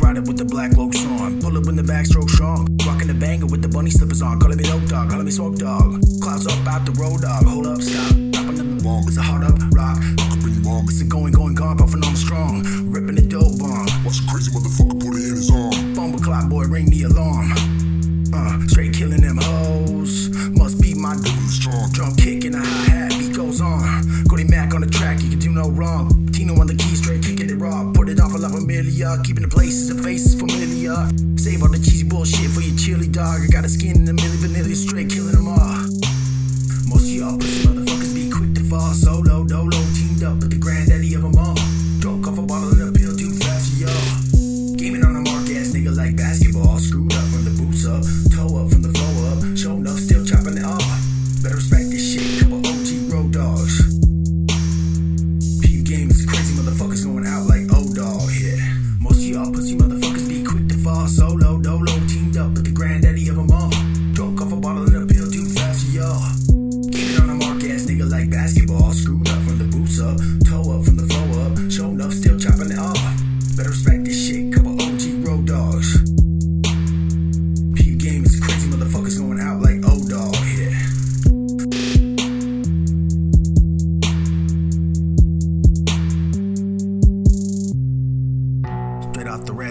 with the black looks on. Pull up in the backstroke strong. Rocking the banger with the bunny slippers on. Calling me dope dog, calling me smoke dog. Clouds up out the road dog. Hold up, stop. Stopping in the wall. It's a hard up rock. Up in the wall. It's a going, going, gone. Puffing on strong. Ripping the dope bomb. Watch a crazy motherfucker put it in his arm. Bomber clock boy, ring the alarm. Uh, straight killing them hoes. Must be my dude. Strong. Drum kick and a hi hat, beat goes on. Cody Mac on the track, you can do no wrong. Tino on the key, a la familiar, keeping the places and faces familiar. Save all the cheesy bullshit for your chili dog. I got a skin in the milli vanilla, straight killing them all. Most of y'all pussy motherfuckers be quick to fall solo, dolo, teamed up with the granddaddy like basketball. Screwed up from the boots up,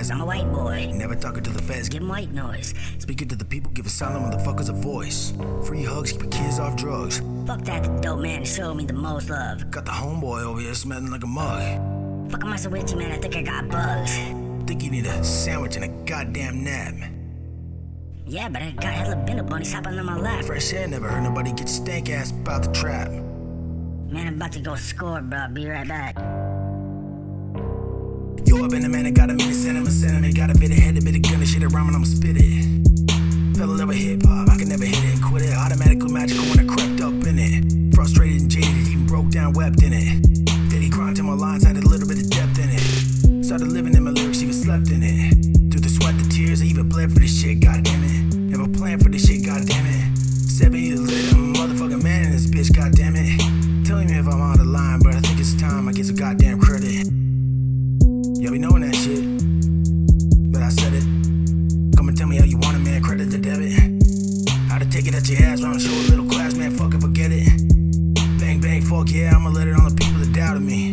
res, I'm a white boy. never talking to the feds. Give 'em white noise. Speaking to the people, give asylum motherfuckers a voice. Free hugs, keep your kids off drugs. Fuck that dope man showed me the most love. Got the homeboy over here smelling like a mug. Fuck am I so with you, man? I think I got bugs. Think you need a sandwich and a goddamn nap. Yeah, but I got hella been up bunnies hopping on my lap. Fresh air never heard nobody get stank ass about the trap. Man, I'm about to go score, bro. Be right back. Yo, I've been a man that got a minute, down, wept in it. Diddy grind till my lines had a little bit of depth in it. Started living in my lyrics, even slept in it. Through the sweat, the tears, I even bled for this shit, goddamn it. Never planned for this shit, goddamn it. Seven years later, I'm a motherfucking man in this bitch, goddamn it. Telling me if I'm out of line, but I think it's time I get some goddamn credit. Y'all be knowing that shit. But I said it. Come and tell me how you want it, man. Credit to debit. How to take it at your ass round yeah, I'ma let it on the people that doubted me.